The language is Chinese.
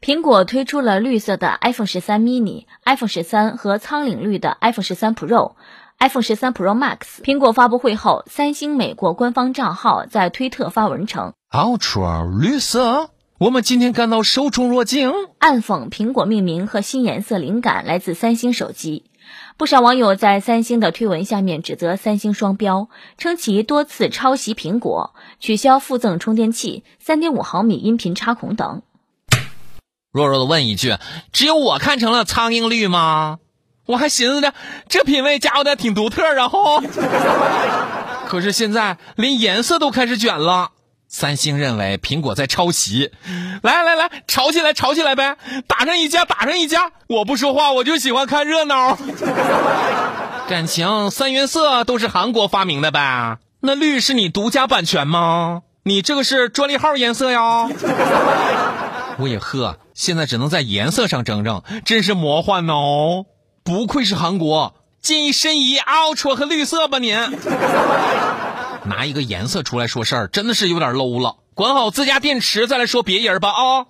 苹果推出了绿色的 iPhone 十三 mini、iPhone 十三和苍岭绿的 iPhone 十三 Pro、iPhone 十三 Pro Max。苹果发布会后，三星美国官方账号在推特发文称：“Ultra 绿色，我们今天感到受宠若惊。”暗讽苹果命名和新颜色灵感来自三星手机。不少网友在三星的推文下面指责三星双标，称其多次抄袭苹果，取消附赠充电器、3.5毫米音频插孔等。弱弱的问一句：只有我看成了苍蝇绿吗？我还寻思着这品味家伙的挺独特啊！吼，可是现在连颜色都开始卷了。三星认为苹果在抄袭，来来来，吵起来，吵起来呗，打上一架，打上一架！我不说话，我就喜欢看热闹。感情三原色都是韩国发明的呗？那绿是你独家版权吗？你这个是专利号颜色呀？我也喝，现在只能在颜色上争争，真是魔幻哦！不愧是韩国，建议申遗 Ultra 和绿色吧您。拿一个颜色出来说事儿，真的是有点 low 了。管好自家电池，再来说别人吧啊。